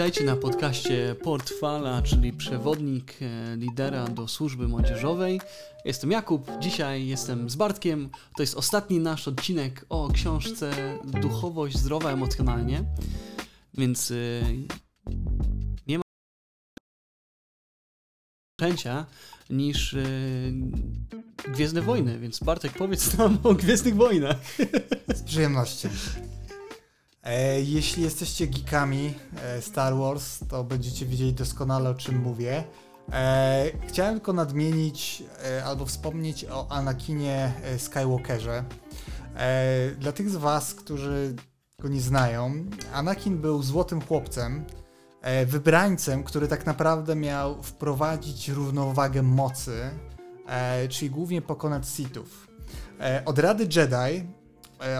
Witajcie na podcaście Portfala, czyli przewodnik e, lidera do służby młodzieżowej. Jestem Jakub, dzisiaj jestem z Bartkiem. To jest ostatni nasz odcinek o książce Duchowość zdrowa emocjonalnie. Więc e, nie ma zaczęcia niż e, Gwiezdne Wojny, więc Bartek powiedz nam o Gwiezdnych Wojnach. Z przyjemnością. E, jeśli jesteście geekami e, Star Wars, to będziecie wiedzieli doskonale o czym mówię. E, chciałem tylko nadmienić albo wspomnieć o Anakinie Skywalkerze. Dla tych z Was, którzy go nie znają, Anakin był złotym chłopcem, wybrańcem, który tak naprawdę miał wprowadzić równowagę mocy, czyli głównie pokonać Sithów. Od Rady Jedi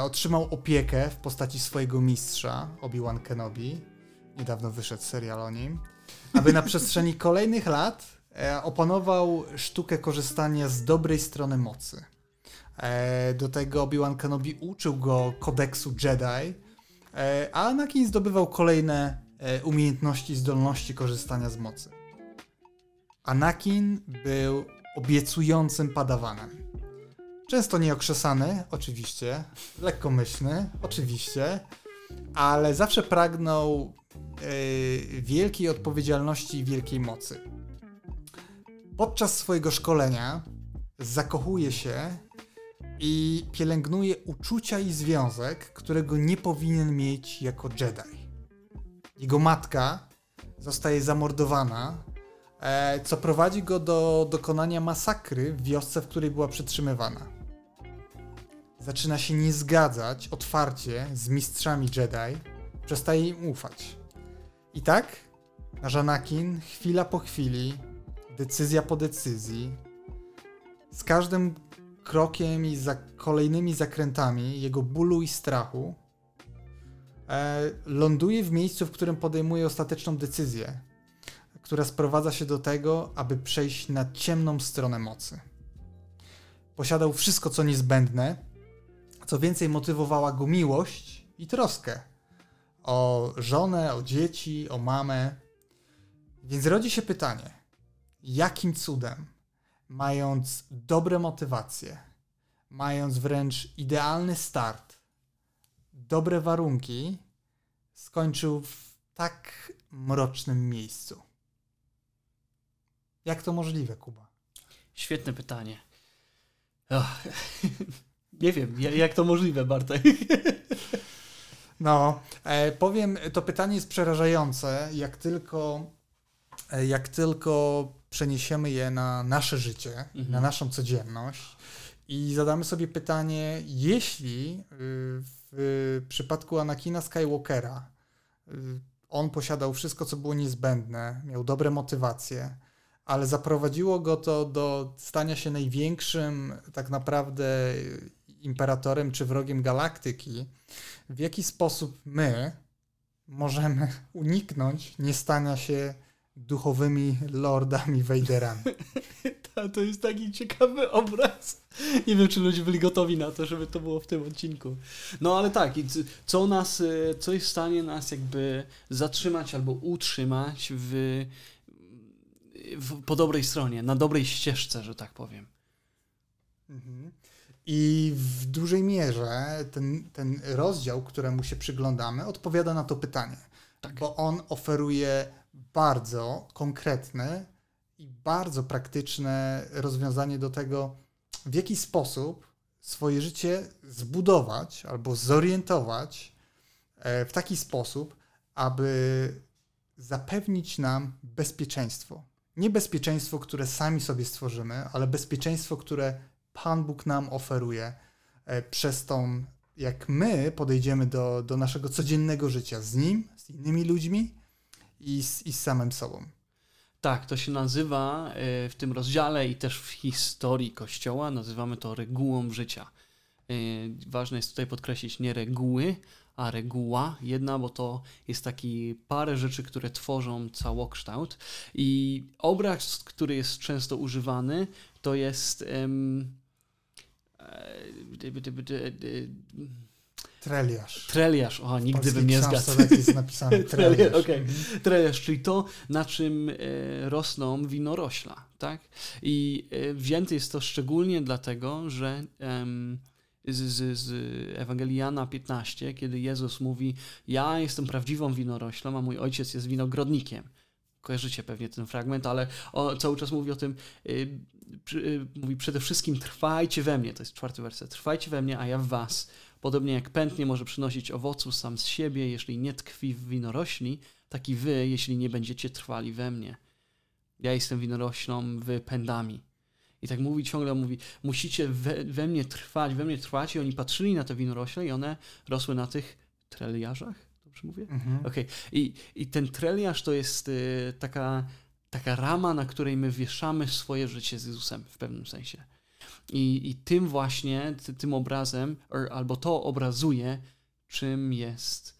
otrzymał opiekę w postaci swojego mistrza, Obi-Wan Kenobi. Niedawno wyszedł serial o nim. Aby na przestrzeni kolejnych lat e, opanował sztukę korzystania z dobrej strony mocy. E, do tego Obi-Wan Kenobi uczył go kodeksu Jedi, e, a Anakin zdobywał kolejne e, umiejętności i zdolności korzystania z mocy. Anakin był obiecującym padawanem. Często nieokrzesany, oczywiście, lekkomyślny, oczywiście, ale zawsze pragnął yy, wielkiej odpowiedzialności i wielkiej mocy. Podczas swojego szkolenia zakochuje się i pielęgnuje uczucia i związek, którego nie powinien mieć jako Jedi. Jego matka zostaje zamordowana, e, co prowadzi go do dokonania masakry w wiosce, w której była przetrzymywana. Zaczyna się nie zgadzać otwarcie z mistrzami Jedi, przestaje im ufać. I tak, nasz Anakin, chwila po chwili, decyzja po decyzji, z każdym krokiem i za kolejnymi zakrętami jego bólu i strachu, e, ląduje w miejscu, w którym podejmuje ostateczną decyzję, która sprowadza się do tego, aby przejść na ciemną stronę mocy. Posiadał wszystko, co niezbędne, co więcej, motywowała go miłość i troskę o żonę, o dzieci, o mamę. Więc rodzi się pytanie, jakim cudem, mając dobre motywacje, mając wręcz idealny start, dobre warunki, skończył w tak mrocznym miejscu? Jak to możliwe, Kuba? Świetne pytanie. Ach, nie wiem, ja- jak to możliwe, Bartek. No, e, powiem, to pytanie jest przerażające, jak tylko, e, jak tylko przeniesiemy je na nasze życie, Mhm. na naszą codzienność i zadamy sobie pytanie, jeśli y, w przypadku Anakina Skywalkera y, on posiadał wszystko, co było niezbędne, miał dobre motywacje, ale zaprowadziło go to do stania się największym tak naprawdę imperatorem czy wrogiem galaktyki, w jaki sposób my możemy uniknąć nie stania się duchowymi lordami Vaderami. To, to jest taki ciekawy obraz. Nie wiem, czy ludzie byli gotowi na to, żeby to było w tym odcinku. No ale tak, co nas, e, co jest w stanie nas jakby zatrzymać albo utrzymać w, w, po dobrej stronie, na dobrej ścieżce, że tak powiem. Mhm. I w dużej mierze ten, ten rozdział, któremu się przyglądamy, odpowiada na to pytanie. Tak. Bo on oferuje bardzo konkretne i bardzo praktyczne rozwiązanie do tego, w jaki sposób swoje życie zbudować albo zorientować e, w taki sposób, aby zapewnić nam bezpieczeństwo. Nie bezpieczeństwo, które sami sobie stworzymy, ale bezpieczeństwo, które Pan Bóg nam oferuje e, przez tą, jak my podejdziemy do, do naszego codziennego życia z Nim, z innymi ludźmi i z, i z samym sobą. Tak, to się nazywa e, w tym rozdziale i też w historii Kościoła, nazywamy to regułą życia. E, Ważne jest tutaj podkreślić nie reguły, a reguła jedna, bo to jest taki parę rzeczy, które tworzą całokształt. I obraz, który jest często używany, to jest em, e, dy- dy- Treliarz. Treliarz, o, nigdy bym nie zgadł. tak jest napisane. Treliarz, Treliarz. okej. Treliarz, czyli to, na czym e, rosną winorośla, tak? I e, wzięty jest to szczególnie dlatego, że z, z, z Ewangelii Jana 15, kiedy Jezus mówi, ja jestem prawdziwą winoroślą, a mój ojciec jest winogrodnikiem. Kojarzycie pewnie ten fragment, ale o, cały czas mówi o tym, y, mówi przede wszystkim trwajcie we mnie, to jest czwarty werset, trwajcie we mnie, a ja w was. Podobnie jak pęd nie może przynosić owocu sam z siebie, jeśli nie tkwi w winorośli, tak i wy, jeśli nie będziecie trwali we mnie. Ja jestem winoroślą, wy pędami. I tak mówi ciągle, mówi, musicie we, we mnie trwać, we mnie trwać. I oni patrzyli na te winorośle i one rosły na tych treliarzach, dobrze mówię? Mhm. Okej. I, I ten treliarz to jest y, taka, taka rama, na której my wieszamy swoje życie z Jezusem w pewnym sensie. I, i tym właśnie, ty, tym obrazem, albo to obrazuje, czym jest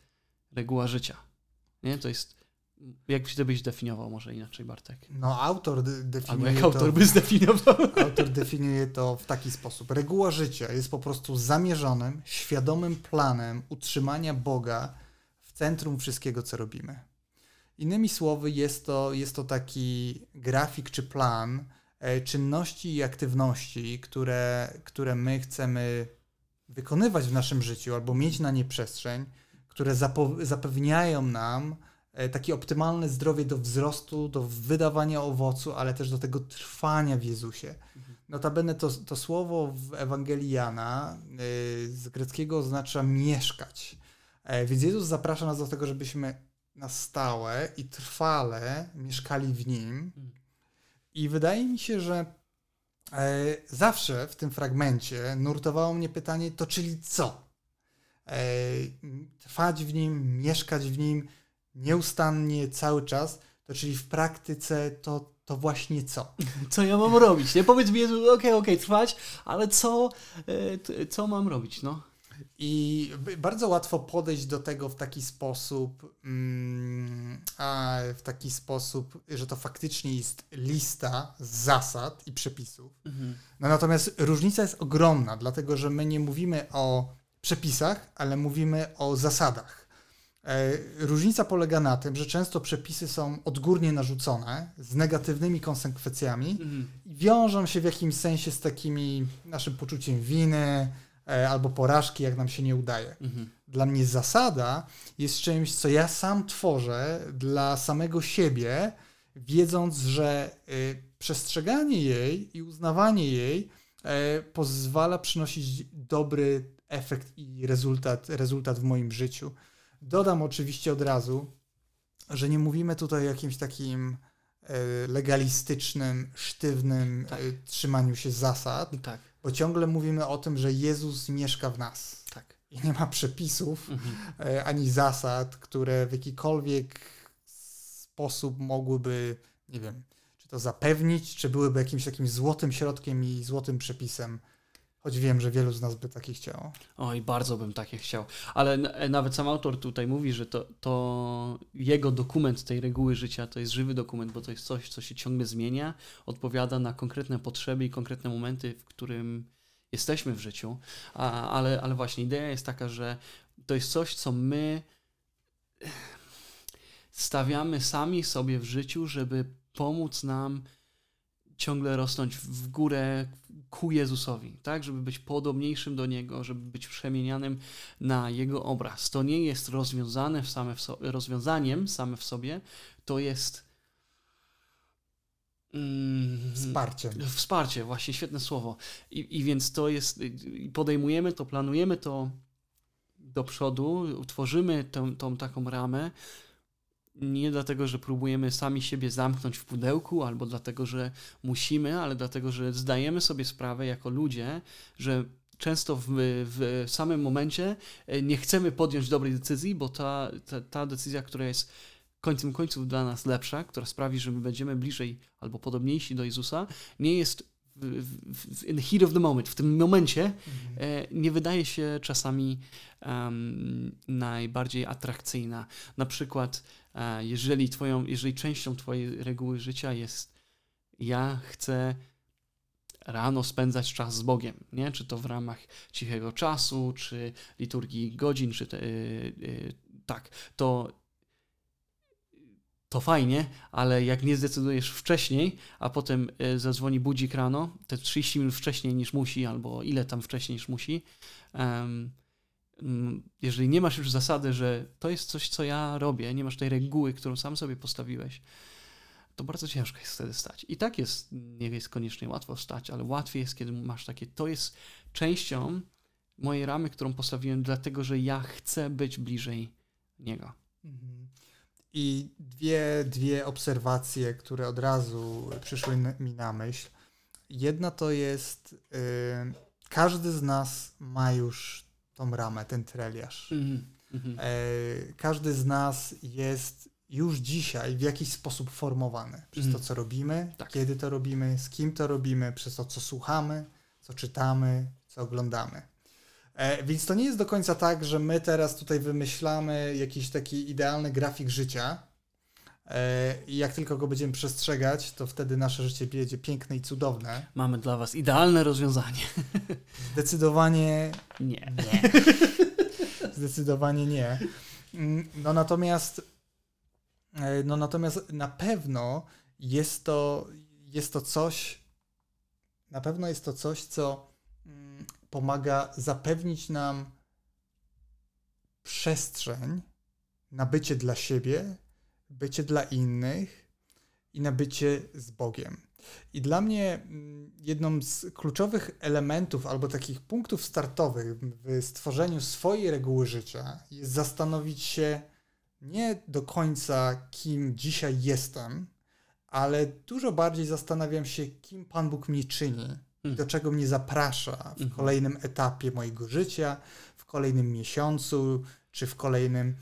reguła życia. Nie? To jest, jak byś to byś definiował może inaczej, Bartek? No, autor de- Albo definiuje jak to... autor by zdefiniował? Autor definiuje to w taki sposób. Reguła życia jest po prostu zamierzonym, świadomym planem utrzymania Boga w centrum wszystkiego, co robimy. Innymi słowy, jest to, jest to taki grafik czy plan e, czynności i aktywności, które, które my chcemy wykonywać w naszym życiu albo mieć na nie przestrzeń, które zapewniają nam e, takie optymalne zdrowie do wzrostu, do wydawania owocu, ale też do tego trwania w Jezusie. Notabene to, to słowo w Ewangelii Jana y, z greckiego oznacza mieszkać. E, Więc Jezus zaprasza nas do tego, żebyśmy na stałe i trwale mieszkali w Nim. I wydaje mi się, że e, zawsze w tym fragmencie nurtowało mnie pytanie, to czyli co? E, Trwać w Nim, mieszkać w Nim nieustannie, cały czas, to czyli w praktyce to, to właśnie co? Co ja mam robić? Nie powiedz mi, okej, okej, trwać, ale co, e, co mam robić, no? I bardzo łatwo podejść do tego w taki sposób, mm, w taki sposób, że to faktycznie jest lista zasad i przepisów. No natomiast różnica jest ogromna, dlatego że my nie mówimy o przepisach, ale mówimy o zasadach. E, Różnica polega na tym, że często przepisy są odgórnie narzucone z negatywnymi konsekwencjami i wiążą się w jakimś sensie z takimi naszym poczuciem winy albo porażki, jak nam się nie udaje. Dla mnie zasada jest czymś, co ja sam tworzę dla samego siebie, wiedząc, że y, przestrzeganie jej i uznawanie jej e, pozwala przynosić dobry efekt i rezultat, rezultat w moim życiu. Dodam oczywiście od razu, że nie mówimy tutaj o jakimś takim e, legalistycznym, sztywnym Tak. e, trzymaniu się zasad, Tak, bo ciągle mówimy o tym, że Jezus mieszka w nas tak. i nie ma przepisów Mhm. e, ani zasad, które w jakikolwiek sposób mogłyby, nie wiem, czy to zapewnić, czy byłyby jakimś takim złotym środkiem i złotym przepisem. Choć wiem, że wielu z nas by takie chciało. Oj, bardzo bym takie chciał. Ale e, nawet sam autor tutaj mówi, że to, to jego dokument tej reguły życia to jest żywy dokument, bo to jest coś, co się ciągle zmienia, odpowiada na konkretne potrzeby i konkretne momenty, w którym jesteśmy w życiu. A, ale, ale właśnie idea jest taka, że to jest coś, co my stawiamy sami sobie w życiu, żeby pomóc nam ciągle rosnąć w górę ku Jezusowi, tak? Żeby być podobniejszym do Niego, żeby być przemienianym na Jego obraz. To nie jest rozwiązane w same w so, rozwiązaniem same w sobie, to jest mm, Wsparciem. Wsparcie, właśnie świetne słowo. I, I więc to jest, podejmujemy to, planujemy to do przodu, tworzymy tą, tą taką ramę, nie dlatego, że próbujemy sami siebie zamknąć w pudełku, albo dlatego, że musimy, ale dlatego, że zdajemy sobie sprawę jako ludzie, że często w, w samym momencie e, nie chcemy podjąć dobrej decyzji, bo ta, ta, ta decyzja, która jest końcem końców dla nas lepsza, która sprawi, że my będziemy bliżej albo podobniejsi do Jezusa, nie jest w, in the heat of the moment, w tym momencie, e, nie wydaje się czasami em, najbardziej atrakcyjna. Na przykład, jeżeli, twoją, jeżeli częścią Twojej reguły życia jest ja chcę rano spędzać czas z Bogiem, nie? Czy to w ramach cichego czasu, czy liturgii godzin, czy te, yy, yy, tak, to to fajnie, ale jak nie zdecydujesz wcześniej, a potem y, zadzwoni budzik rano, te 30 minut wcześniej niż musi, albo ile tam wcześniej niż musi, um, jeżeli nie masz już zasady, że to jest coś, co ja robię, nie masz tej reguły, którą sam sobie postawiłeś, to bardzo ciężko jest wtedy stać. I tak jest, nie jest koniecznie łatwo stać, ale łatwiej jest, kiedy masz takie, to jest częścią mojej ramy, którą postawiłem, dlatego że ja chcę być bliżej Niego. Mhm. I dwie, dwie obserwacje, które od razu przyszły mi na myśl. Jedna to jest, yy, każdy z nas ma już tą ramę, ten treliarz. Mm -hmm. yy, każdy z nas jest już dzisiaj w jakiś sposób formowany przez mm. to, co robimy, tak. kiedy to robimy, z kim to robimy, przez to, co słuchamy, co czytamy, co oglądamy. E, więc to nie jest do końca tak, że my teraz tutaj wymyślamy jakiś taki idealny grafik życia e, i jak tylko go będziemy przestrzegać, to wtedy nasze życie będzie piękne i cudowne. Mamy dla Was idealne rozwiązanie. Zdecydowanie nie. nie. Zdecydowanie nie. Mm, no natomiast e, no natomiast na pewno jest to, jest to coś, na pewno jest to coś, co pomaga zapewnić nam przestrzeń na bycie dla siebie, bycie dla innych i na bycie z Bogiem. I dla mnie mm, jedną z kluczowych elementów albo takich punktów startowych w stworzeniu swojej reguły życia jest zastanowić się nie do końca, kim dzisiaj jestem, ale dużo bardziej zastanawiam się, kim Pan Bóg mnie czyni do mhm. czego mnie zaprasza w mhm. kolejnym etapie mojego życia, w kolejnym miesiącu czy w kolejnym,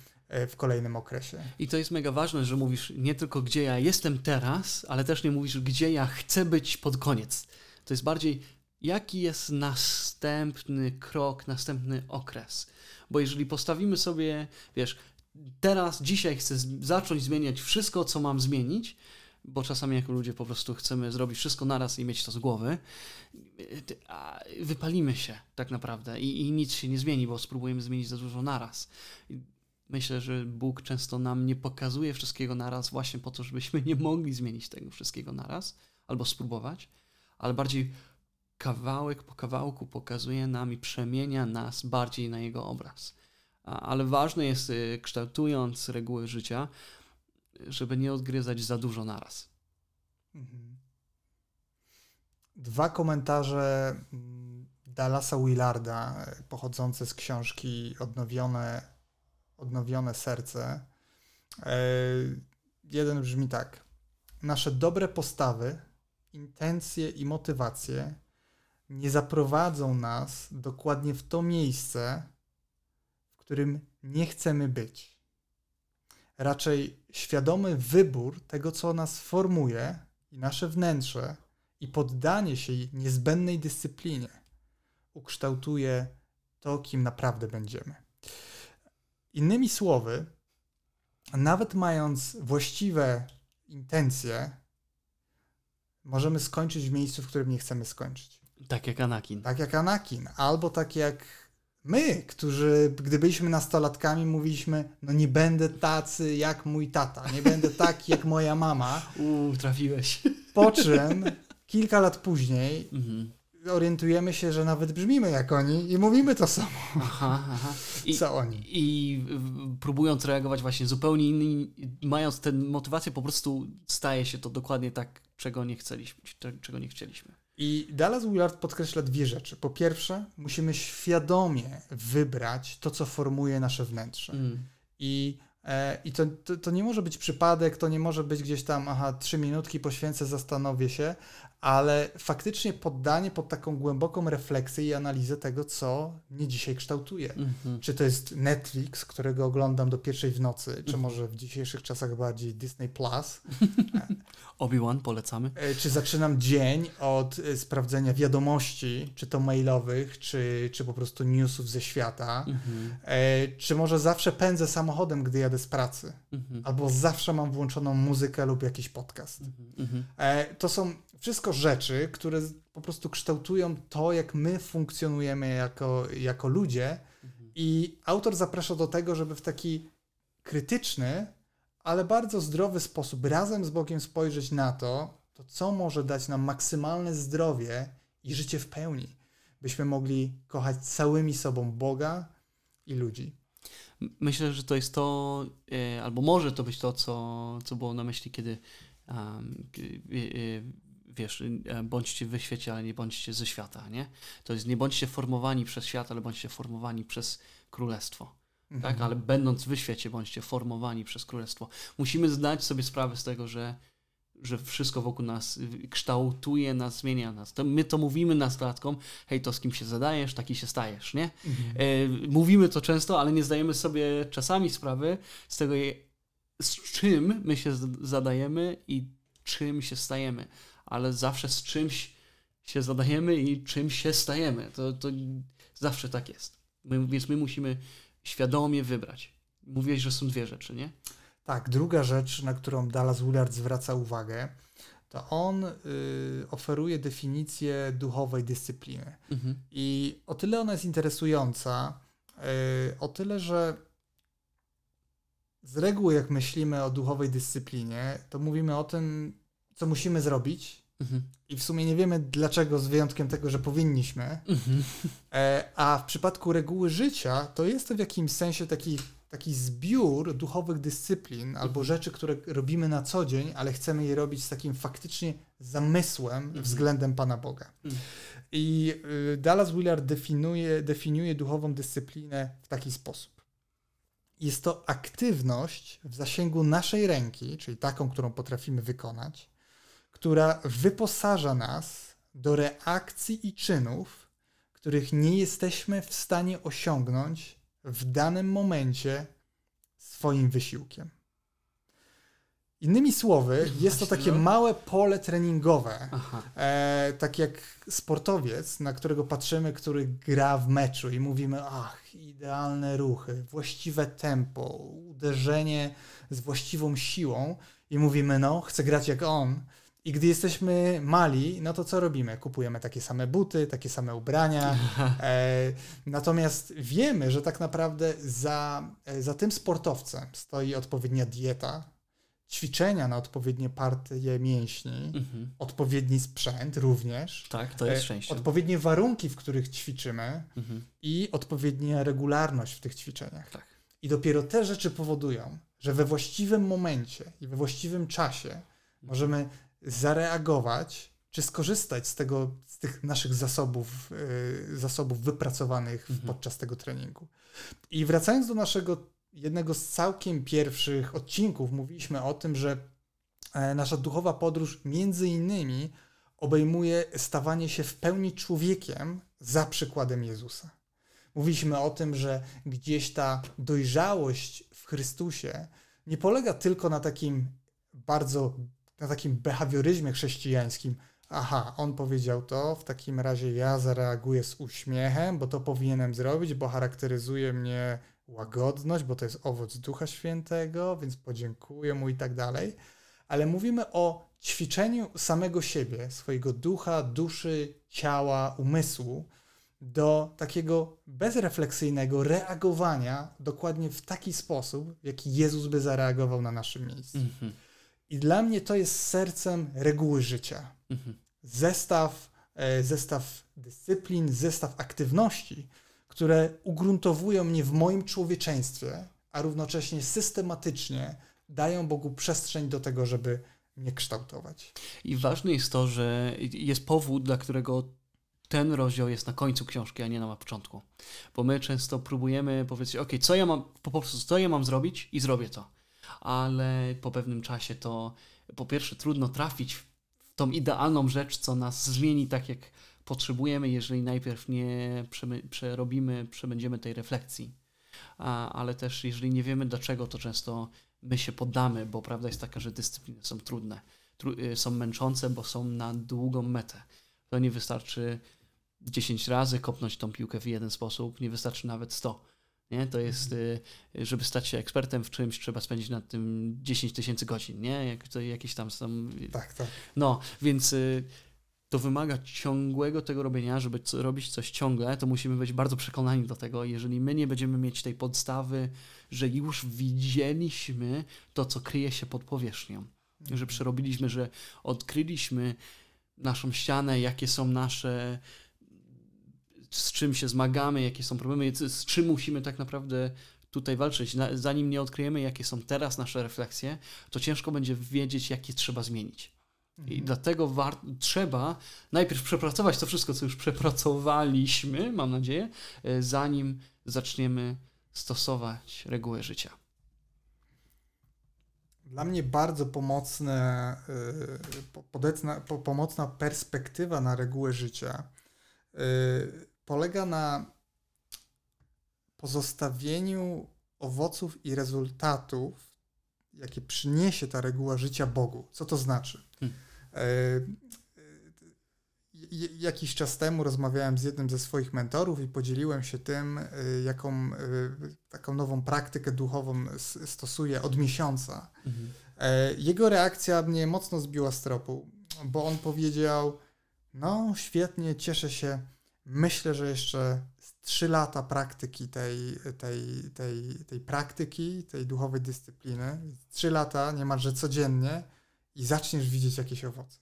w kolejnym okresie. I to jest mega ważne, że mówisz nie tylko gdzie ja jestem teraz, ale też nie mówisz gdzie ja chcę być pod koniec. To jest bardziej jaki jest następny krok, następny okres. Bo jeżeli postawimy sobie, wiesz, teraz, dzisiaj chcę zacząć zmieniać wszystko, co mam zmienić, bo czasami jako ludzie po prostu chcemy zrobić wszystko naraz i mieć to z głowy, a wypalimy się tak naprawdę i, i nic się nie zmieni, bo spróbujemy zmienić za dużo naraz. Myślę, że Bóg często nam nie pokazuje wszystkiego naraz właśnie po to, żebyśmy nie mogli zmienić tego wszystkiego naraz albo spróbować, ale bardziej kawałek po kawałku pokazuje nam i przemienia nas bardziej na Jego obraz. Ale ważne jest, y, kształtując reguły życia, żeby nie odgryzać za dużo naraz. Mhm. Dwa komentarze mm, Dallasa Willarda, pochodzące z książki Odnowione, Odnowione Serce. E, jeden brzmi tak. Nasze dobre postawy, intencje i motywacje nie zaprowadzą nas dokładnie w to miejsce, w którym nie chcemy być raczej świadomy wybór tego, co nas formuje i nasze wnętrze i poddanie się niezbędnej dyscyplinie ukształtuje to, kim naprawdę będziemy. Innymi słowy, nawet mając właściwe intencje, możemy skończyć w miejscu, w którym nie chcemy skończyć. Tak jak Anakin. Tak jak Anakin, albo tak jak my, którzy, gdy byliśmy nastolatkami, mówiliśmy, no nie będę tacy jak mój tata, nie będę taki jak moja mama. Uuu, trafiłeś. Po czym kilka lat później mhm. Orientujemy się, że nawet brzmimy jak oni i mówimy to samo. Aha, aha. I, co oni. I próbując reagować właśnie zupełnie innymi, mając tę motywację, po prostu staje się to dokładnie tak, czego nie chcieliśmy. Czego nie chcieliśmy. I Dallas Willard podkreśla dwie rzeczy. Po pierwsze, musimy świadomie wybrać to, co formuje nasze wnętrze. Mm. I, e, i to, to, to, nie może być przypadek, to nie może być gdzieś tam, aha, trzy minutki poświęcę, zastanowię się, ale faktycznie poddanie pod taką głęboką refleksję i analizę tego, co mnie dzisiaj kształtuje. -hmm. Czy to jest Netflix, którego oglądam do pierwszej w nocy, czy -hmm. może w dzisiejszych czasach bardziej Disney Plus. Obi-Wan polecamy. E, czy zaczynam dzień od e, sprawdzenia wiadomości, czy to mailowych, czy, czy po prostu newsów ze świata. Mm -hmm. Czy może zawsze pędzę samochodem, gdy jadę z pracy. Mhm. Albo zawsze mam włączoną muzykę lub jakiś podcast. Mhm, mhm. To są wszystko rzeczy, które po prostu kształtują to, jak my funkcjonujemy jako, jako ludzie. Mhm. I autor zaprasza do tego, żeby w taki krytyczny, ale bardzo zdrowy sposób razem z Bogiem spojrzeć na to, to co może dać nam maksymalne zdrowie i życie w pełni, byśmy mogli kochać całymi sobą Boga i ludzi. Myślę, że to jest to, e, albo może to być to, co, co było na myśli, kiedy um, wiesz, e, bądźcie w świecie, ale nie bądźcie ze świata, nie? To jest nie bądźcie formowani przez świat, ale bądźcie formowani przez królestwo. Mhm. Tak, ale będąc w świecie, bądźcie formowani przez królestwo. Musimy zdać sobie sprawę z tego, że, że wszystko wokół nas kształtuje nas, zmienia nas. To my to mówimy nastolatkom, hej, to z kim się zadajesz, taki się stajesz, nie? Mhm. E, mówimy to często, ale nie zdajemy sobie czasami sprawy z tego, z czym my się zadajemy i czym się stajemy ale zawsze z czymś się zadajemy i czym się stajemy. To, to zawsze tak jest. My, więc my musimy świadomie wybrać. Mówiłeś, że są dwie rzeczy, nie? Tak, druga rzecz, na którą Dallas Willard zwraca uwagę, to on y, oferuje definicję duchowej dyscypliny. Mhm. I o tyle ona jest interesująca, y, o tyle, że z reguły, jak myślimy o duchowej dyscyplinie, to mówimy o tym, co musimy zrobić. Mhm. I w sumie nie wiemy dlaczego, z wyjątkiem tego, że powinniśmy. Mhm. E, a w przypadku reguły życia, to jest to w jakimś sensie taki, taki zbiór duchowych dyscyplin albo mhm. rzeczy, które robimy na co dzień, ale chcemy je robić z takim faktycznie zamysłem mhm. względem Pana Boga. Mhm. I y, Dallas Willard definiuje, definiuje duchową dyscyplinę w taki sposób. Jest to aktywność w zasięgu naszej ręki, czyli taką, którą potrafimy wykonać, która wyposaża nas do reakcji i czynów, których nie jesteśmy w stanie osiągnąć w danym momencie swoim wysiłkiem. Innymi słowy, jest to takie no. małe pole treningowe, e, tak jak sportowiec, na którego patrzymy, który gra w meczu i mówimy, ach, idealne ruchy, właściwe tempo, uderzenie z właściwą siłą i mówimy, no, chcę grać jak on. I gdy jesteśmy mali, no to co robimy? Kupujemy takie same buty, takie same ubrania. E, natomiast wiemy, że tak naprawdę za, e, za tym sportowcem stoi odpowiednia dieta, ćwiczenia na odpowiednie partie mięśni, mhm. odpowiedni sprzęt również. Tak, to jest e, szczęście. Odpowiednie warunki, w których ćwiczymy mhm. i odpowiednia regularność w tych ćwiczeniach. Tak. I dopiero te rzeczy powodują, że we właściwym momencie i we właściwym czasie możemy zareagować, czy skorzystać z tego, z tych naszych zasobów, yy, zasobów wypracowanych mhm. podczas tego treningu. I wracając do naszego jednego z całkiem pierwszych odcinków, mówiliśmy o tym, że e, nasza duchowa podróż między innymi obejmuje stawanie się w pełni człowiekiem za przykładem Jezusa. Mówiliśmy o tym, że gdzieś ta dojrzałość w Chrystusie nie polega tylko na takim bardzo na takim behawioryzmie chrześcijańskim. Aha, on powiedział to, w takim razie ja zareaguję z uśmiechem, bo to powinienem zrobić, bo charakteryzuje mnie łagodność, bo to jest owoc Ducha Świętego, więc podziękuję mu i tak dalej. Ale mówimy o ćwiczeniu samego siebie, swojego ducha, duszy, ciała, umysłu do takiego bezrefleksyjnego reagowania dokładnie w taki sposób, jaki Jezus by zareagował na naszym miejscu. Mm -hmm. I dla mnie to jest sercem reguły życia. Mhm. Zestaw, e, zestaw dyscyplin, zestaw aktywności, które ugruntowują mnie w moim człowieczeństwie, a równocześnie systematycznie dają Bogu przestrzeń do tego, żeby mnie kształtować. I ważne jest to, że jest powód, dla którego ten rozdział jest na końcu książki, a nie na początku. Bo my często próbujemy powiedzieć, ok, co ja mam, po prostu co ja mam zrobić i zrobię to ale po pewnym czasie to po pierwsze trudno trafić w tą idealną rzecz, co nas zmieni tak, jak potrzebujemy, jeżeli najpierw nie przerobimy, przebędziemy tej refleksji. Ale też jeżeli nie wiemy dlaczego, to często my się poddamy, bo prawda jest taka, że dyscypliny są trudne, tru y, są męczące, bo są na długą metę. To nie wystarczy 10 razy kopnąć tą piłkę w jeden sposób, nie wystarczy nawet 100 Nie? To jest, y, żeby stać się ekspertem w czymś, trzeba spędzić nad tym 10 tysięcy godzin, nie? Jak to jakieś tam są. Tak, tak. No, więc y, to wymaga ciągłego tego robienia, żeby co, robić coś ciągle, to musimy być bardzo przekonani do tego. Jeżeli my nie będziemy mieć tej podstawy, że już widzieliśmy to, co kryje się pod powierzchnią, że przerobiliśmy, że odkryliśmy naszą ścianę, jakie są nasze, z czym się zmagamy, jakie są problemy, z czym musimy tak naprawdę tutaj walczyć. Zanim nie odkryjemy, jakie są teraz nasze refleksje, to ciężko będzie wiedzieć, jakie trzeba zmienić. I mhm. dlatego trzeba najpierw przepracować to wszystko, co już przepracowaliśmy, mam nadzieję, e, zanim zaczniemy stosować reguły życia. Dla mnie bardzo pomocne, yy, pomocna perspektywa na regułę życia yy, polega na pozostawieniu owoców i rezultatów, jakie przyniesie ta reguła życia Bogu. Co to znaczy? Hmm. E, jakiś czas temu rozmawiałem z jednym ze swoich mentorów i podzieliłem się tym, e, jaką e, taką nową praktykę duchową stosuje od miesiąca. Mhm. Jego reakcja mnie mocno zbiła z tropu, bo on powiedział: No, świetnie, cieszę się. Myślę, że jeszcze trzy lata praktyki tej, tej, tej, tej praktyki, tej duchowej dyscypliny, trzy lata niemalże codziennie i zaczniesz widzieć jakieś owoce.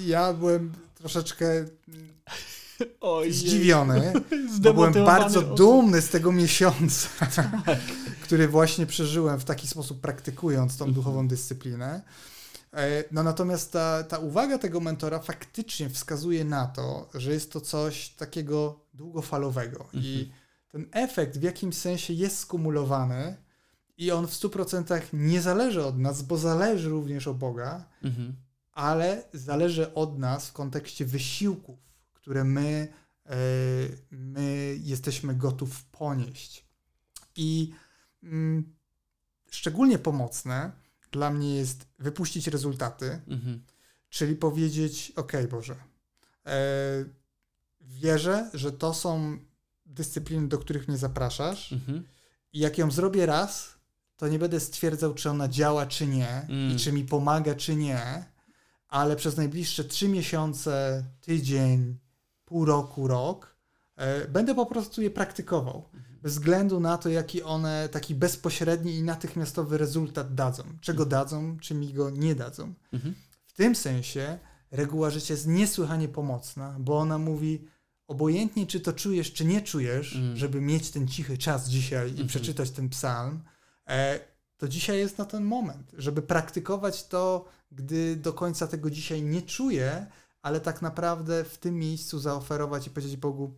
Ja byłem troszeczkę Oj, zdziwiony, bo byłem bardzo dumny z tego miesiąca, tak. który właśnie przeżyłem w taki sposób, praktykując tą duchową dyscyplinę. E, no natomiast ta, ta uwaga tego mentora faktycznie wskazuje na to, że jest to coś takiego długofalowego i mhm. ten efekt w jakimś sensie jest skumulowany i on w 100% nie zależy od nas, bo zależy również od Boga, mhm. ale zależy od nas w kontekście wysiłków, które my, e, my jesteśmy gotów ponieść. I mm, szczególnie pomocne dla mnie jest wypuścić rezultaty, mhm. czyli powiedzieć: OK, Boże, e, wierzę, że to są dyscypliny, do których mnie zapraszasz. Mhm. I jak ją zrobię raz, to nie będę stwierdzał, czy ona działa, czy nie, mm. i czy mi pomaga, czy nie, ale przez najbliższe trzy miesiące, tydzień, pół roku, rok, e, będę po prostu je praktykował. Mhm. Bez względu na to, jaki one taki bezpośredni i natychmiastowy rezultat dadzą. Czego mhm. dadzą, czy mi go nie dadzą. Mhm. W tym sensie reguła życia jest niesłychanie pomocna, bo ona mówi, obojętnie czy to czujesz, czy nie czujesz, mm. żeby mieć ten cichy czas dzisiaj i mm -hmm. przeczytać ten psalm, E, to dzisiaj jest na ten moment, żeby praktykować to, gdy do końca tego dzisiaj nie czuję, ale tak naprawdę w tym miejscu zaoferować i powiedzieć Bogu,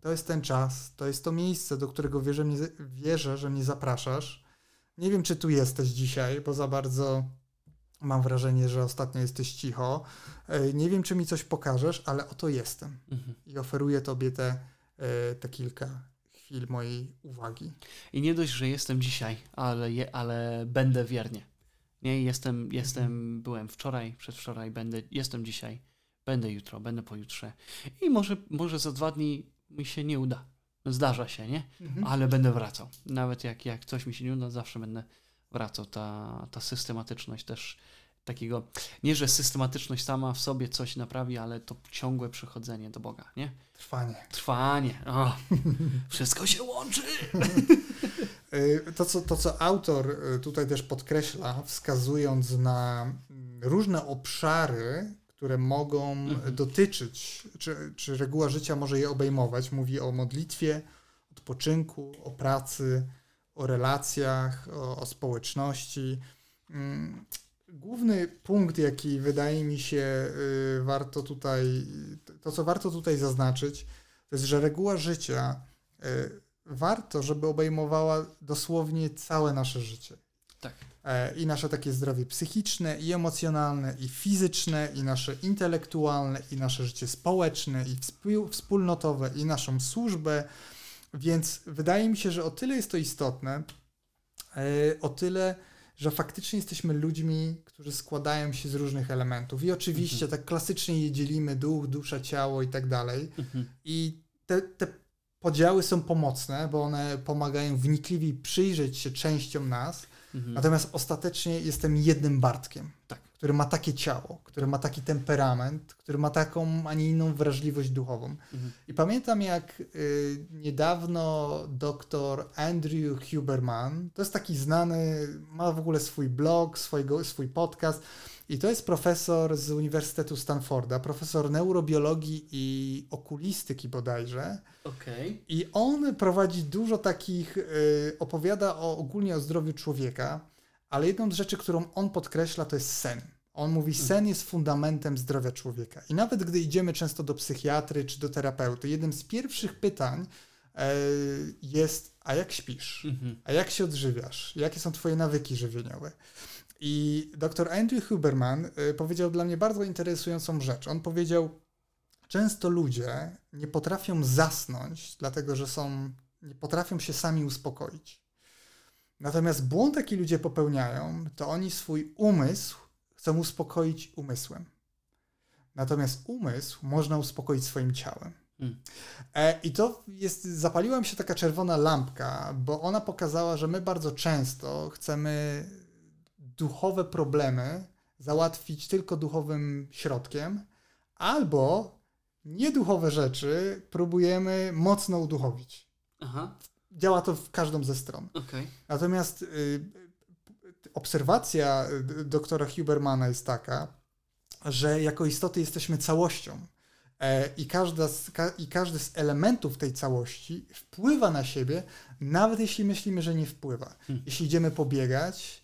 to jest ten czas, to jest to miejsce, do którego wierzę, mnie, wierzę że mnie zapraszasz. Nie wiem, czy tu jesteś dzisiaj, bo za bardzo mam wrażenie, że ostatnio jesteś cicho. E, nie wiem, czy mi coś pokażesz, ale oto jestem. Mhm. I oferuję Tobie te, e, te kilka chwil mojej uwagi. I nie dość, że jestem dzisiaj, ale, je, ale będę wiernie. Nie, jestem, jestem, mhm. byłem wczoraj, przedwczoraj, będę, jestem dzisiaj, będę jutro, będę pojutrze. I może, może za dwa dni mi się nie uda. Zdarza się, nie? Mhm. Ale będę wracał. Nawet jak, jak coś mi się nie uda, zawsze będę wracał. Ta, ta systematyczność też takiego, nie że systematyczność sama w sobie coś naprawi, ale to ciągłe przychodzenie do Boga, nie? Trwanie. Trwanie. O, wszystko się łączy. Y, to co, to, co autor y, tutaj też podkreśla, wskazując na różne obszary, które mogą mhm. dotyczyć, czy, czy reguła życia może je obejmować. Mówi o modlitwie, odpoczynku, o pracy, o relacjach, o, o społeczności. Mm, główny punkt, jaki wydaje mi się y, warto tutaj, to co warto tutaj zaznaczyć, to jest, że reguła życia y, warto, żeby obejmowała dosłownie całe nasze życie. Tak. E, I nasze takie zdrowie psychiczne, i emocjonalne, i fizyczne, i nasze intelektualne, i nasze życie społeczne, i wspólnotowe, i naszą służbę. Więc wydaje mi się, że o tyle jest to istotne, e, o tyle że faktycznie jesteśmy ludźmi, którzy składają się z różnych elementów. I oczywiście mhm. tak klasycznie je dzielimy duch, dusza, ciało i tak dalej. Mhm. I te, te podziały są pomocne, bo one pomagają wnikliwie przyjrzeć się częściom nas, mhm. natomiast ostatecznie jestem jednym Bartkiem, tak. który ma takie ciało, który ma taki temperament, który ma taką, a nie inną wrażliwość duchową. Mhm. I pamiętam jak y, niedawno doktor Andrew Huberman, to jest taki znany, ma w ogóle swój blog, swojego, swój podcast, i to jest profesor z Uniwersytetu Stanforda, profesor neurobiologii i okulistyki bodajże. Okay. I on prowadzi dużo takich, y, opowiada o, ogólnie o zdrowiu człowieka, ale jedną z rzeczy, którą on podkreśla, to jest sen. On mówi, mhm. sen jest fundamentem zdrowia człowieka. I nawet gdy idziemy często do psychiatry czy do terapeuty, jednym z pierwszych pytań e, jest, a jak śpisz? Mhm. A jak się odżywiasz? Jakie są twoje nawyki żywieniowe? I dr Andrew Huberman y, powiedział dla mnie bardzo interesującą rzecz. On powiedział, często ludzie nie potrafią zasnąć, dlatego że są, nie potrafią się sami uspokoić. Natomiast błąd, jaki ludzie popełniają, to oni swój umysł chcą uspokoić umysłem. Natomiast umysł można uspokoić swoim ciałem. Hmm. E, I to jest, zapaliła mi się taka czerwona lampka, bo ona pokazała, że my bardzo często chcemy duchowe problemy załatwić tylko duchowym środkiem, albo nieduchowe rzeczy próbujemy mocno uduchowić. Aha. Działa to w każdą ze stron. Okay. Natomiast y, obserwacja y, doktora Hubermana jest taka, że jako istoty jesteśmy całością. E, I, każda z, ka, I każdy z elementów tej całości wpływa na siebie, nawet jeśli myślimy, że nie wpływa. Hmm. Jeśli idziemy pobiegać,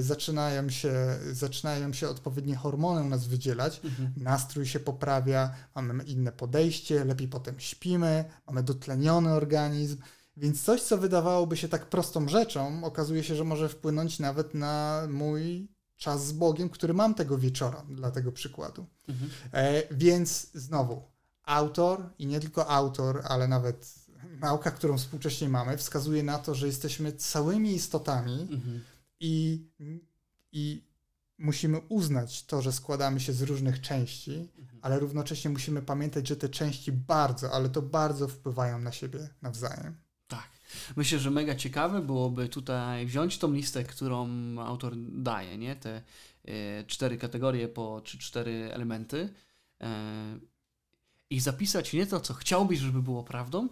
zaczynają się, zaczynają się odpowiednie hormony u nas wydzielać, mhm. nastrój się poprawia, mamy inne podejście, lepiej potem śpimy, mamy dotleniony organizm, więc coś, co wydawałoby się tak prostą rzeczą, okazuje się, że może wpłynąć nawet na mój czas z Bogiem, który mam tego wieczora, dla tego przykładu. Mhm. E, więc znowu, autor i nie tylko autor, ale nawet nauka, którą współcześnie mamy, wskazuje na to, że jesteśmy całymi istotami, mhm i, i musimy uznać to, że składamy się z różnych części, mhm. ale równocześnie musimy pamiętać, że te części bardzo, ale to bardzo wpływają na siebie nawzajem. Tak. Myślę, że mega ciekawe byłoby tutaj wziąć tą listę, którą autor daje, nie? Te e, cztery kategorie po czy cztery elementy e, i zapisać nie to, co chciałbyś, żeby było prawdą,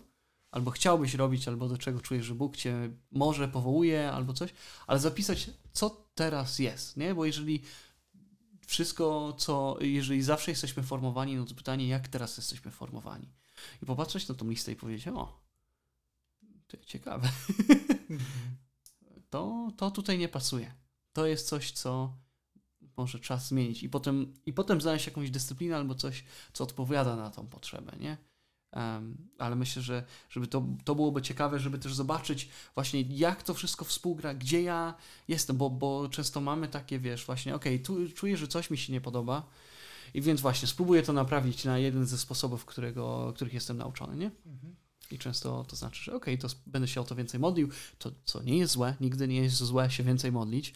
albo chciałbyś robić, albo do czego czujesz, że Bóg cię może powołuje, albo coś, ale zapisać, co teraz jest, nie? Bo jeżeli wszystko, co, jeżeli zawsze jesteśmy formowani, no to pytanie, jak teraz jesteśmy formowani? I popatrzeć na tą listę i powiedzieć, o, to ciekawe. to, to tutaj nie pasuje. To jest coś, co może czas zmienić. I potem, i potem znaleźć jakąś dyscyplinę albo coś, co odpowiada na tą potrzebę, nie? Um, ale myślę, że żeby to, to byłoby ciekawe, żeby też zobaczyć właśnie jak to wszystko współgra, gdzie ja jestem, bo, bo często mamy takie, wiesz, właśnie, okej, okay, tu czuję, że coś mi się nie podoba i więc właśnie spróbuję to naprawić na jeden ze sposobów, którego, których jestem nauczony, nie? Mhm. I często to znaczy, że okej, okay, to będę się o to więcej modlił, to co nie jest złe, nigdy nie jest złe się więcej modlić,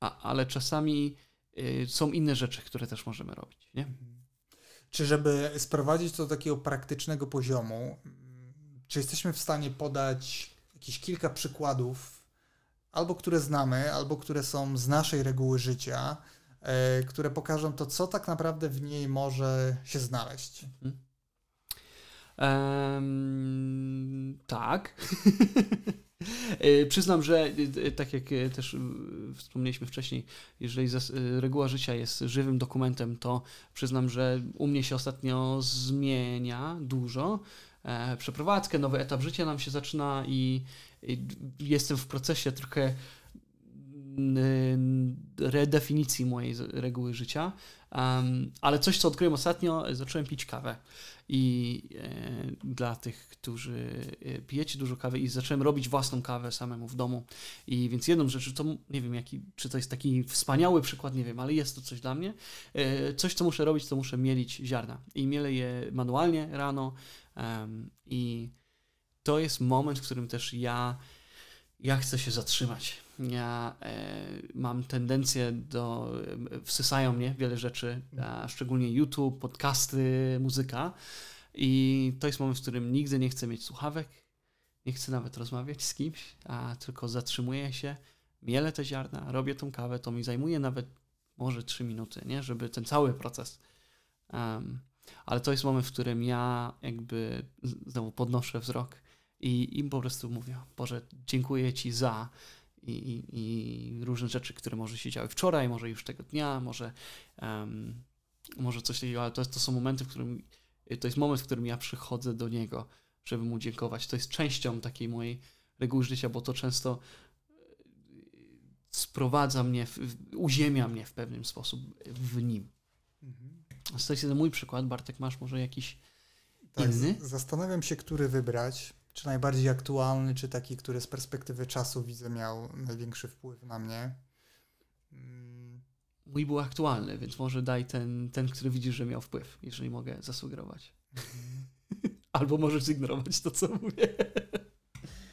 a, ale czasami y, są inne rzeczy, które też możemy robić, nie? Mhm. Czy żeby sprowadzić to do takiego praktycznego poziomu, czy jesteśmy w stanie podać jakieś kilka przykładów, albo które znamy, albo które są z naszej reguły życia, e, które pokażą to, co tak naprawdę w niej może się znaleźć? Um, tak. E, przyznam, że e, tak jak e, też wspomnieliśmy wcześniej, jeżeli reguła życia jest żywym dokumentem, to przyznam, że u mnie się ostatnio zmienia dużo. Przeprowadzkę, nowy etap życia nam się zaczyna i jestem w procesie trochę redefinicji mojej reguły życia. ale coś, co odkryłem ostatnio, zacząłem pić kawę i e, dla tych, którzy e, pijecie dużo kawy i zacząłem robić własną kawę samemu w domu. I więc jedną rzecz, to nie wiem, jaki, czy to jest taki wspaniały przykład, nie wiem, ale jest to coś dla mnie. E, coś, co muszę robić, to muszę mielić ziarna. I mielę je manualnie rano i to jest moment, w którym też ja, ja chcę się zatrzymać. Ja e, mam tendencję do. Wsysają mnie wiele rzeczy, a szczególnie YouTube, podcasty, muzyka. I to jest moment, w którym nigdy nie chcę mieć słuchawek, nie chcę nawet rozmawiać z kimś, a tylko zatrzymuję się, mielę te ziarna, robię tą kawę, to mi zajmuje nawet może 3 minuty, nie? żeby ten cały proces. Um, ale to jest moment, w którym ja jakby znowu podnoszę wzrok i im po prostu mówię, Boże, dziękuję Ci za i, i, i, różne rzeczy, które może się działy wczoraj, może już tego dnia, może, um, może coś takiego, ale to, to są momenty, w którym to jest moment, w którym ja przychodzę do Niego, żeby Mu dziękować. To jest częścią takiej mojej reguły życia, bo to często e, sprowadza mnie, w, uziemia mnie w pewnym sposób w Nim. Mhm. To jest mój przykład. Bartek, masz może jakiś tak, inny? Zastanawiam się, który wybrać. Czy najbardziej aktualny, czy taki, który z perspektywy czasu widzę miał największy wpływ na mnie. Mm. Mój był aktualny, więc może daj ten, ten który widzisz, że miał wpływ, jeżeli mogę zasugerować. Mhm. Albo możesz zignorować to, co mówię.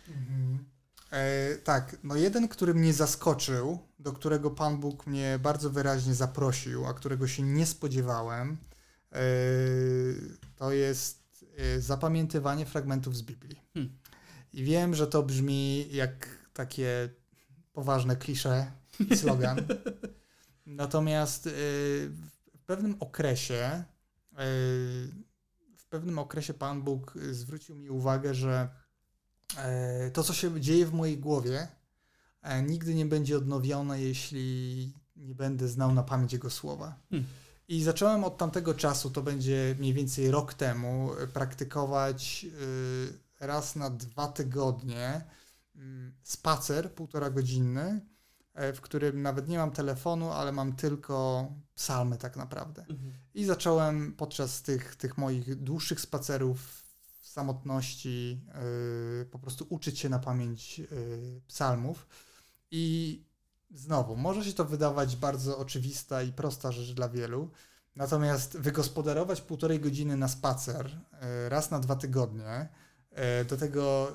Mhm. E, tak, no jeden, który mnie zaskoczył, do którego Pan Bóg mnie bardzo wyraźnie zaprosił, a którego się nie spodziewałem, e, to jest zapamiętywanie fragmentów z Biblii. Hmm. I wiem, że to brzmi jak takie poważne klisze i slogan. Natomiast e, w pewnym okresie e, w pewnym okresie Pan Bóg zwrócił mi uwagę, że E, to, co się dzieje w mojej głowie, e, nigdy nie będzie odnowione, jeśli nie będę znał na pamięć Jego słowa. Hmm. I zacząłem od tamtego czasu, to będzie mniej więcej rok temu, e, praktykować raz na dwa tygodnie mm, spacer półtora godzinny, w którym nawet nie mam telefonu, ale mam tylko psalmy tak naprawdę. Mhm. I zacząłem podczas tych, tych moich dłuższych spacerów samotności, yy, po prostu uczyć się na pamięć psalmów. I znowu, może się to wydawać bardzo oczywista i prosta rzecz dla wielu, natomiast wygospodarować półtorej godziny na spacer yy, raz na dwa tygodnie, do tego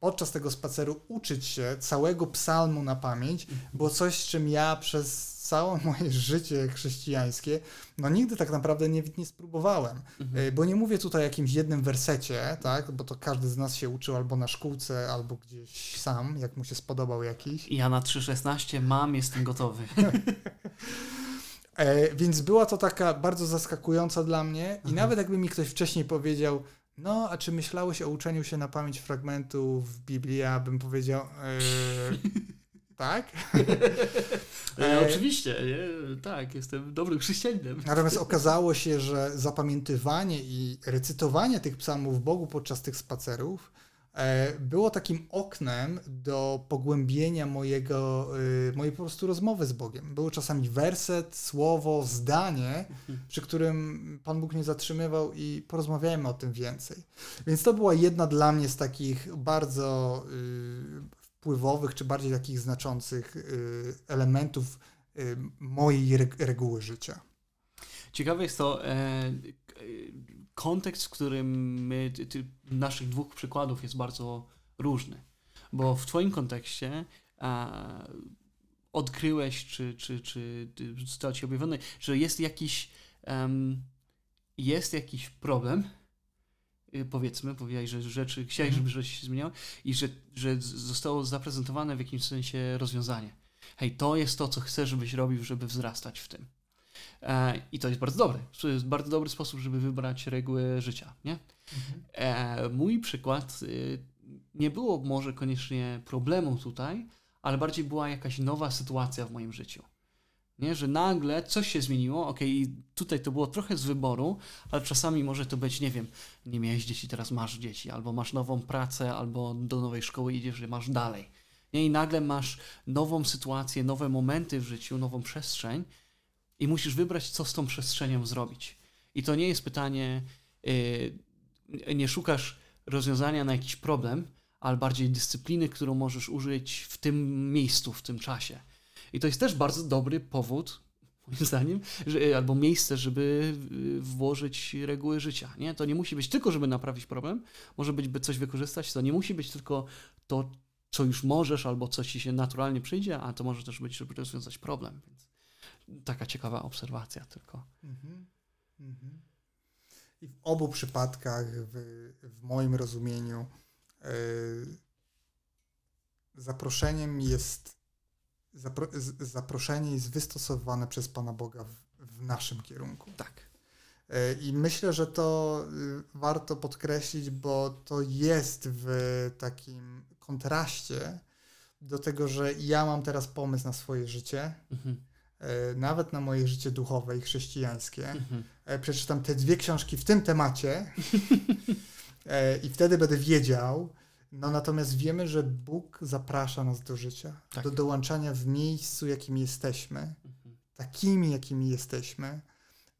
podczas tego spaceru uczyć się całego psalmu na pamięć, było coś, z czym ja przez całe moje życie chrześcijańskie, no nigdy tak naprawdę nie, nie spróbowałem. Mhm. E, bo nie mówię tutaj o jakimś jednym wersecie, tak, bo to każdy z nas się uczył albo na szkółce, albo gdzieś sam, jak mu się spodobał jakiś. Ja na 3.16 mam, jestem gotowy. e, więc była to taka bardzo zaskakująca dla mnie i mhm. nawet jakby mi ktoś wcześniej powiedział, no, a czy myślałeś o uczeniu się na pamięć fragmentów w Biblii? Ja bym powiedział, e, tak? E, oczywiście, nie? tak, jestem dobrym chrześcijaninem. Natomiast okazało się, że zapamiętywanie i recytowanie tych psalmów Bogu podczas tych spacerów e, było takim oknem do pogłębienia mojego, e, mojej po prostu rozmowy z Bogiem. Było czasami werset, słowo, zdanie, przy którym Pan Bóg mnie zatrzymywał i porozmawiajmy o tym więcej. Więc to była jedna dla mnie z takich bardzo y, wpływowych, czy bardziej takich znaczących y, elementów y, mojej reguły życia. Ciekawe jest to e, kontekst, w którym my, ty, naszych dwóch przykładów jest bardzo różny. Bo w Twoim kontekście a, odkryłeś, czy, czy, czy zostało Ci objawione, że jest jakiś, um, jest jakiś problem, Y, powiedzmy, powiedziałeś, że rzeczy, chciałeś, żeby rzeczy się zmieniały i że, że zostało zaprezentowane w jakimś sensie rozwiązanie. Hej, to jest to, co chcę, żebyś robił, żeby wzrastać w tym. E, I to jest bardzo dobre. To jest bardzo dobry sposób, żeby wybrać reguły życia, nie? Mhm. E, mój przykład y, nie było może koniecznie problemu tutaj, ale bardziej była jakaś nowa sytuacja w moim życiu nie? że nagle coś się zmieniło, ok, tutaj to było trochę z wyboru, ale czasami może to być, nie wiem, nie miałeś dzieci, teraz masz dzieci, albo masz nową pracę, albo do nowej szkoły idziesz, że masz dalej. Nie? I nagle masz nową sytuację, nowe momenty w życiu, nową przestrzeń i musisz wybrać, co z tą przestrzenią zrobić. I to nie jest pytanie, yy, nie szukasz rozwiązania na jakiś problem, ale bardziej dyscypliny, którą możesz użyć w tym miejscu, w tym czasie. I to jest też bardzo dobry powód, moim zdaniem, że, albo miejsce, żeby y, włożyć reguły życia. Nie? To nie musi być tylko, żeby naprawić problem, może być, by coś wykorzystać, to nie musi być tylko to, co już możesz, albo co ci się naturalnie przyjdzie, a to może też być, żeby rozwiązać problem. Więc taka ciekawa obserwacja tylko. Mhm. Mhm. I w obu przypadkach, w, w moim rozumieniu, yy, zaproszeniem jest zapro, zaproszenie jest wystosowane przez Pana Boga w, w naszym kierunku. Tak. I myślę, że to warto podkreślić, bo to jest w takim kontraście do tego, że ja mam teraz pomysł na swoje życie, mhm. E, nawet na moje życie duchowe i chrześcijańskie. Mhm. E, przeczytam te dwie książki w tym temacie e, i wtedy będę wiedział. No natomiast wiemy, że Bóg zaprasza nas do życia, tak. do dołączania w miejscu, jakim jesteśmy, mhm. takimi, jakimi jesteśmy,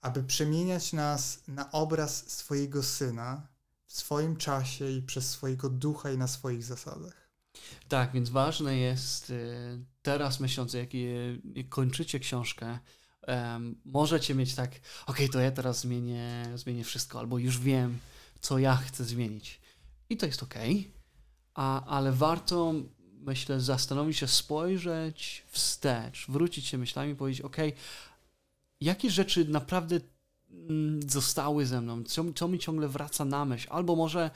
aby przemieniać nas na obraz swojego Syna w swoim czasie i przez swojego ducha i na swoich zasadach. Tak, więc ważne jest y, teraz myśląc, jak, kończycie książkę, możecie mieć tak, ok, to ja teraz zmienię, zmienię wszystko, albo już wiem, co ja chcę zmienić. I to jest ok, a, ale warto, myślę, zastanowić się, spojrzeć wstecz, wrócić się myślami i powiedzieć, ok, jakie rzeczy naprawdę mm, zostały ze mną, co, co mi ciągle wraca na myśl, albo może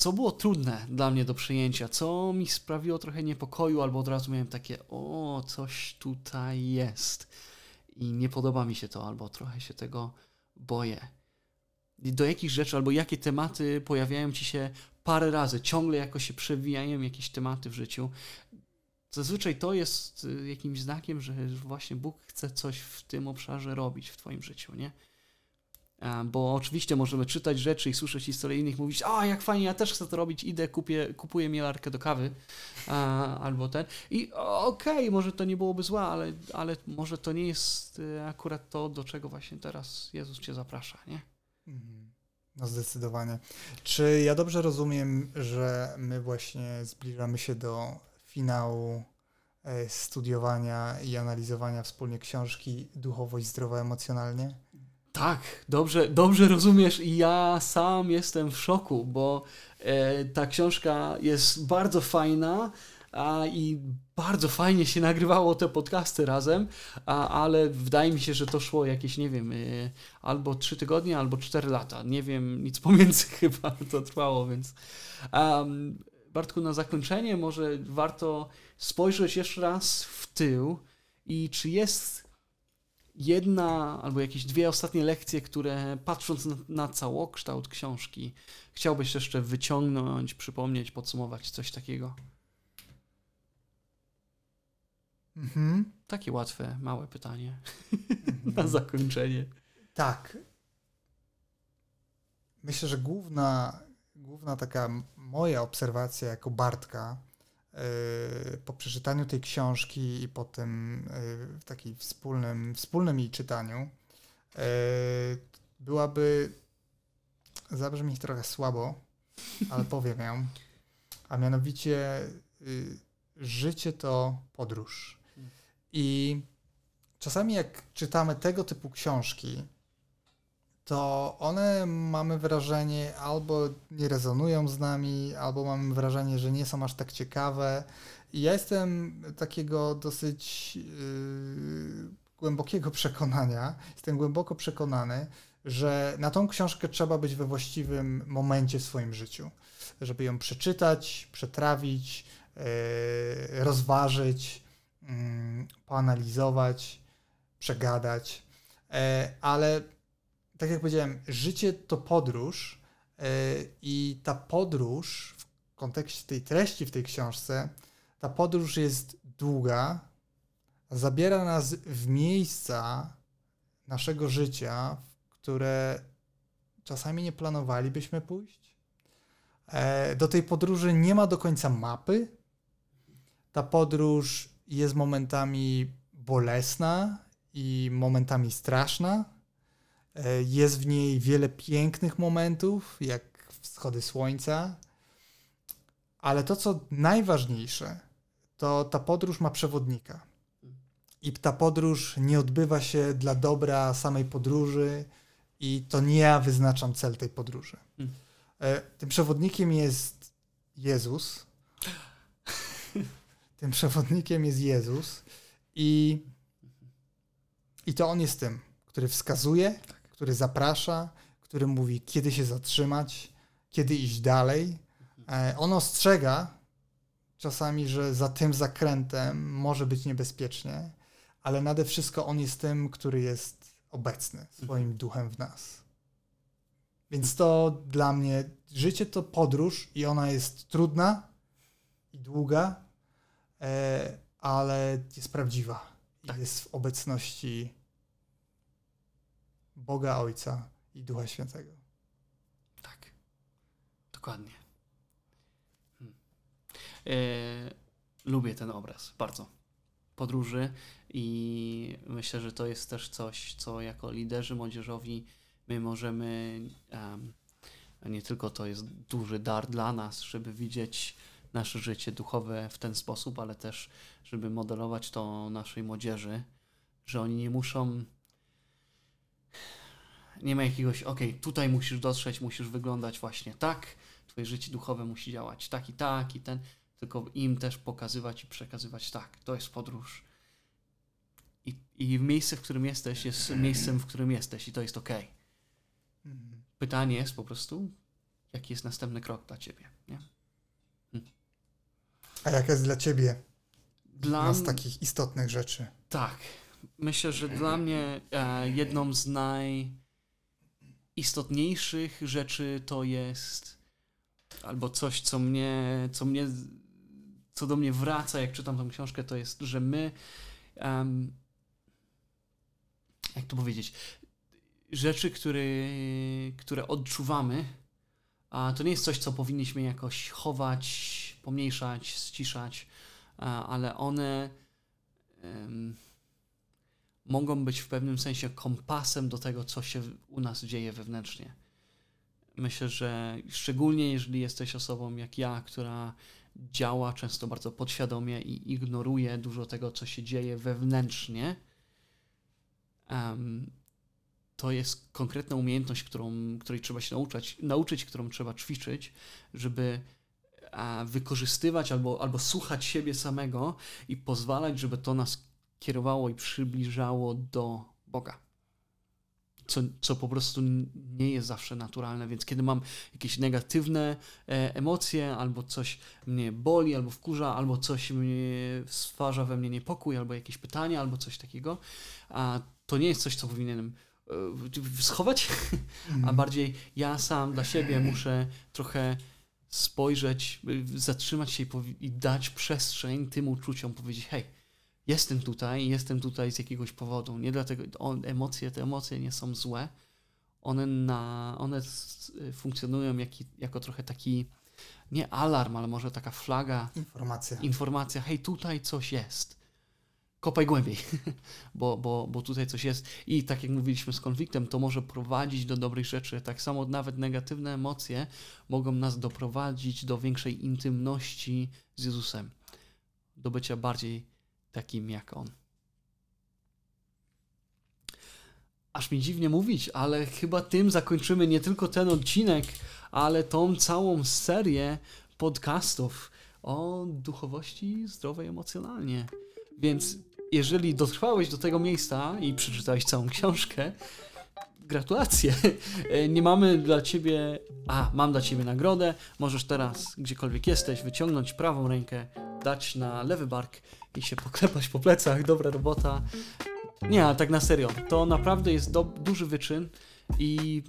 co było trudne dla mnie do przyjęcia, co mi sprawiło trochę niepokoju, albo od razu miałem takie, o, coś tutaj jest i nie podoba mi się to, albo trochę się tego boję. Do jakich rzeczy, albo jakie tematy pojawiają ci się parę razy, ciągle jakoś się przewijają jakieś tematy w życiu. Zazwyczaj to jest y, jakimś znakiem, że właśnie Bóg chce coś w tym obszarze robić w Twoim życiu, nie? Bo oczywiście możemy czytać rzeczy i słyszeć historie innych, mówić, a jak fajnie, ja też chcę to robić, idę, kupię, kupuję mielarkę do kawy, a, albo ten. I okej, okay, może to nie byłoby złe, ale, ale może to nie jest y, akurat to, do czego właśnie teraz Jezus Cię zaprasza, nie? Mhm. No zdecydowanie. Czy ja dobrze rozumiem, że my właśnie zbliżamy się do finału e, studiowania i analizowania wspólnie książki Duchowość zdrowa emocjonalnie? Tak, dobrze, dobrze rozumiesz i ja sam jestem w szoku, bo e, ta książka jest bardzo fajna a, i bardzo fajnie się nagrywało te podcasty razem, a, ale wydaje mi się, że to szło jakieś, nie wiem, e, albo trzy tygodnie, albo cztery lata. Nie wiem, nic pomiędzy chyba to trwało, więc um, Bartku, na zakończenie może warto spojrzeć jeszcze raz w tył i czy jest jedna albo jakieś dwie ostatnie lekcje, które patrząc na, na całokształt książki, chciałbyś jeszcze wyciągnąć, przypomnieć, podsumować coś takiego? Mhm. Takie łatwe, małe pytanie mhm. na zakończenie. Tak. Myślę, że główna, główna taka moja obserwacja jako Bartka Y, po przeczytaniu tej książki i po tym y, takim wspólnym, wspólnym jej czytaniu y, byłaby, zabrzmi trochę słabo, ale powiem ją, a mianowicie życie to podróż. I czasami jak czytamy tego typu książki, to one mamy wrażenie albo nie rezonują z nami, albo mamy wrażenie, że nie są aż tak ciekawe. Ja jestem takiego dosyć yy, głębokiego przekonania, jestem głęboko przekonany, że na tą książkę trzeba być we właściwym momencie w swoim życiu, żeby ją przeczytać, przetrawić, yy, rozważyć, yy, poanalizować, przegadać. Yy, ale tak jak powiedziałem, życie to podróż yy, i ta podróż w kontekście tej treści w tej książce, ta podróż jest długa, zabiera nas w miejsca naszego życia, w które czasami nie planowalibyśmy pójść. E, do tej podróży nie ma do końca mapy. Ta podróż jest momentami bolesna i momentami straszna E, jest w niej wiele pięknych momentów, jak wschody słońca, ale to, co najważniejsze, to ta podróż ma przewodnika. I ta podróż nie odbywa się dla dobra samej podróży, i to nie ja wyznaczam cel tej podróży. Hmm. E, tym przewodnikiem jest Jezus. Tym przewodnikiem jest Jezus, i, i to on jest tym, który wskazuje, który zaprasza, który mówi, kiedy się zatrzymać, kiedy iść dalej. E, on ostrzega czasami, że za tym zakrętem może być niebezpiecznie, ale nade wszystko on jest tym, który jest obecny swoim duchem w nas. Więc to dla mnie życie to podróż i ona jest trudna i długa, e, ale jest prawdziwa. Tak. jest w obecności Boga Ojca i Ducha Świętego. Tak. Dokładnie. E, lubię ten obraz bardzo. Podróży i myślę, że to jest też coś, co jako liderzy młodzieżowi my możemy. em, a nie tylko to jest duży dar dla nas, żeby widzieć nasze życie duchowe w ten sposób, ale też, żeby modelować to naszej młodzieży, że oni nie muszą nie ma jakiegoś, okej, tutaj musisz dotrzeć, musisz wyglądać właśnie tak, twoje życie duchowe musi działać tak i tak i ten, tylko im też pokazywać i przekazywać tak, to jest podróż. I, I miejsce, w którym jesteś, jest miejscem, w którym jesteś i to jest okej. Mhm. Pytanie jest po prostu, jaki jest następny krok dla ciebie, nie? A jaka jest dla ciebie Dla z takich istotnych rzeczy? Tak. Myślę, że dla mnie e, jedną z najistotniejszych rzeczy to jest albo coś, co mnie, co mnie, co do mnie wraca, jak czytam tą książkę, to jest, że my em, jak to powiedzieć, rzeczy, które, które odczuwamy, a to nie jest coś, co powinniśmy jakoś chować, pomniejszać, ściszać, ale one em, mogą być w pewnym sensie kompasem do tego, co się u nas dzieje wewnętrznie. Myślę, że szczególnie jeżeli jesteś osobą jak ja, która działa często bardzo podświadomie i ignoruje dużo tego, co się dzieje wewnętrznie, em, to jest konkretna umiejętność, którą, której trzeba się nauczyć, nauczyć, którą trzeba ćwiczyć, żeby a, wykorzystywać albo, albo słuchać siebie samego i pozwalać, żeby to nas kierowało i przybliżało do Boga. Co, co po prostu nie jest zawsze naturalne, więc kiedy mam jakieś negatywne e, emocje, albo coś mnie boli, albo wkurza, albo coś mnie stwarza we mnie niepokój, albo jakieś pytanie, albo coś takiego, a to nie jest coś, co powinienem e, schować, a Mhm. bardziej ja sam dla siebie muszę trochę spojrzeć, y, zatrzymać się i, i dać przestrzeń tym uczuciom, powiedzieć, hej, jestem tutaj, jestem tutaj z jakiegoś powodu. Nie dlatego, on, emocje, te emocje nie są złe. One, na, one y, funkcjonują jak, jako trochę taki, nie alarm, ale może taka flaga, Informacja. informacja, hej, tutaj coś jest. Kopaj głębiej, bo, bo, bo tutaj coś jest. I tak jak mówiliśmy z konfliktem, to może prowadzić do dobrych rzeczy. Tak samo nawet negatywne emocje mogą nas doprowadzić do większej intymności z Jezusem, do bycia bardziej takim jak On. Aż mi dziwnie mówić, ale chyba tym zakończymy nie tylko ten odcinek, ale tą całą serię podcastów o duchowości zdrowej emocjonalnie. Więc jeżeli dotrwałeś do tego miejsca i przeczytałeś całą książkę, gratulacje. Nie mamy dla ciebie. A, mam dla ciebie nagrodę. Możesz teraz, gdziekolwiek jesteś, wyciągnąć prawą rękę, dać na lewy bark i się poklepać po plecach. Dobra robota. Nie, ale tak na serio. To naprawdę jest do, duży wyczyn i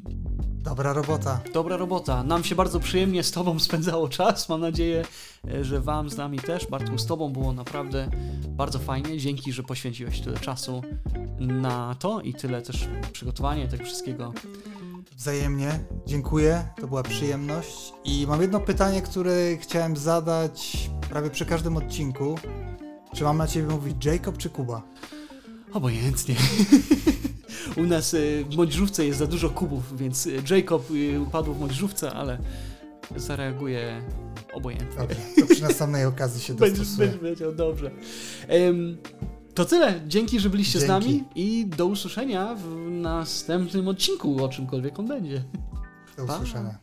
Dobra robota. Dobra robota. Nam się bardzo przyjemnie z Tobą spędzało czas. Mam nadzieję, e, że Wam z nami też. Bartku, z Tobą było naprawdę bardzo fajnie. Dzięki, że poświęciłeś tyle czasu na to i tyle też przygotowanie tego wszystkiego. Wzajemnie. Dziękuję. To była przyjemność. I mam jedno pytanie, które chciałem zadać prawie przy każdym odcinku. Czy mam na ciebie mówić Jacob czy Kuba? Obojętnie. U nas e, w młodzieżówce jest za dużo kubów, więc e, Jacob e, upadł w młodzieżówce, ale zareaguje obojętnie. Dobra, to przy następnej okazji się Będziesz, dostosuję. będziesz wiedział, dobrze. Em, to tyle. Dzięki, że byliście z Dzięki. nami i do usłyszenia w następnym odcinku, o czymkolwiek on będzie. Do Pa. usłyszenia.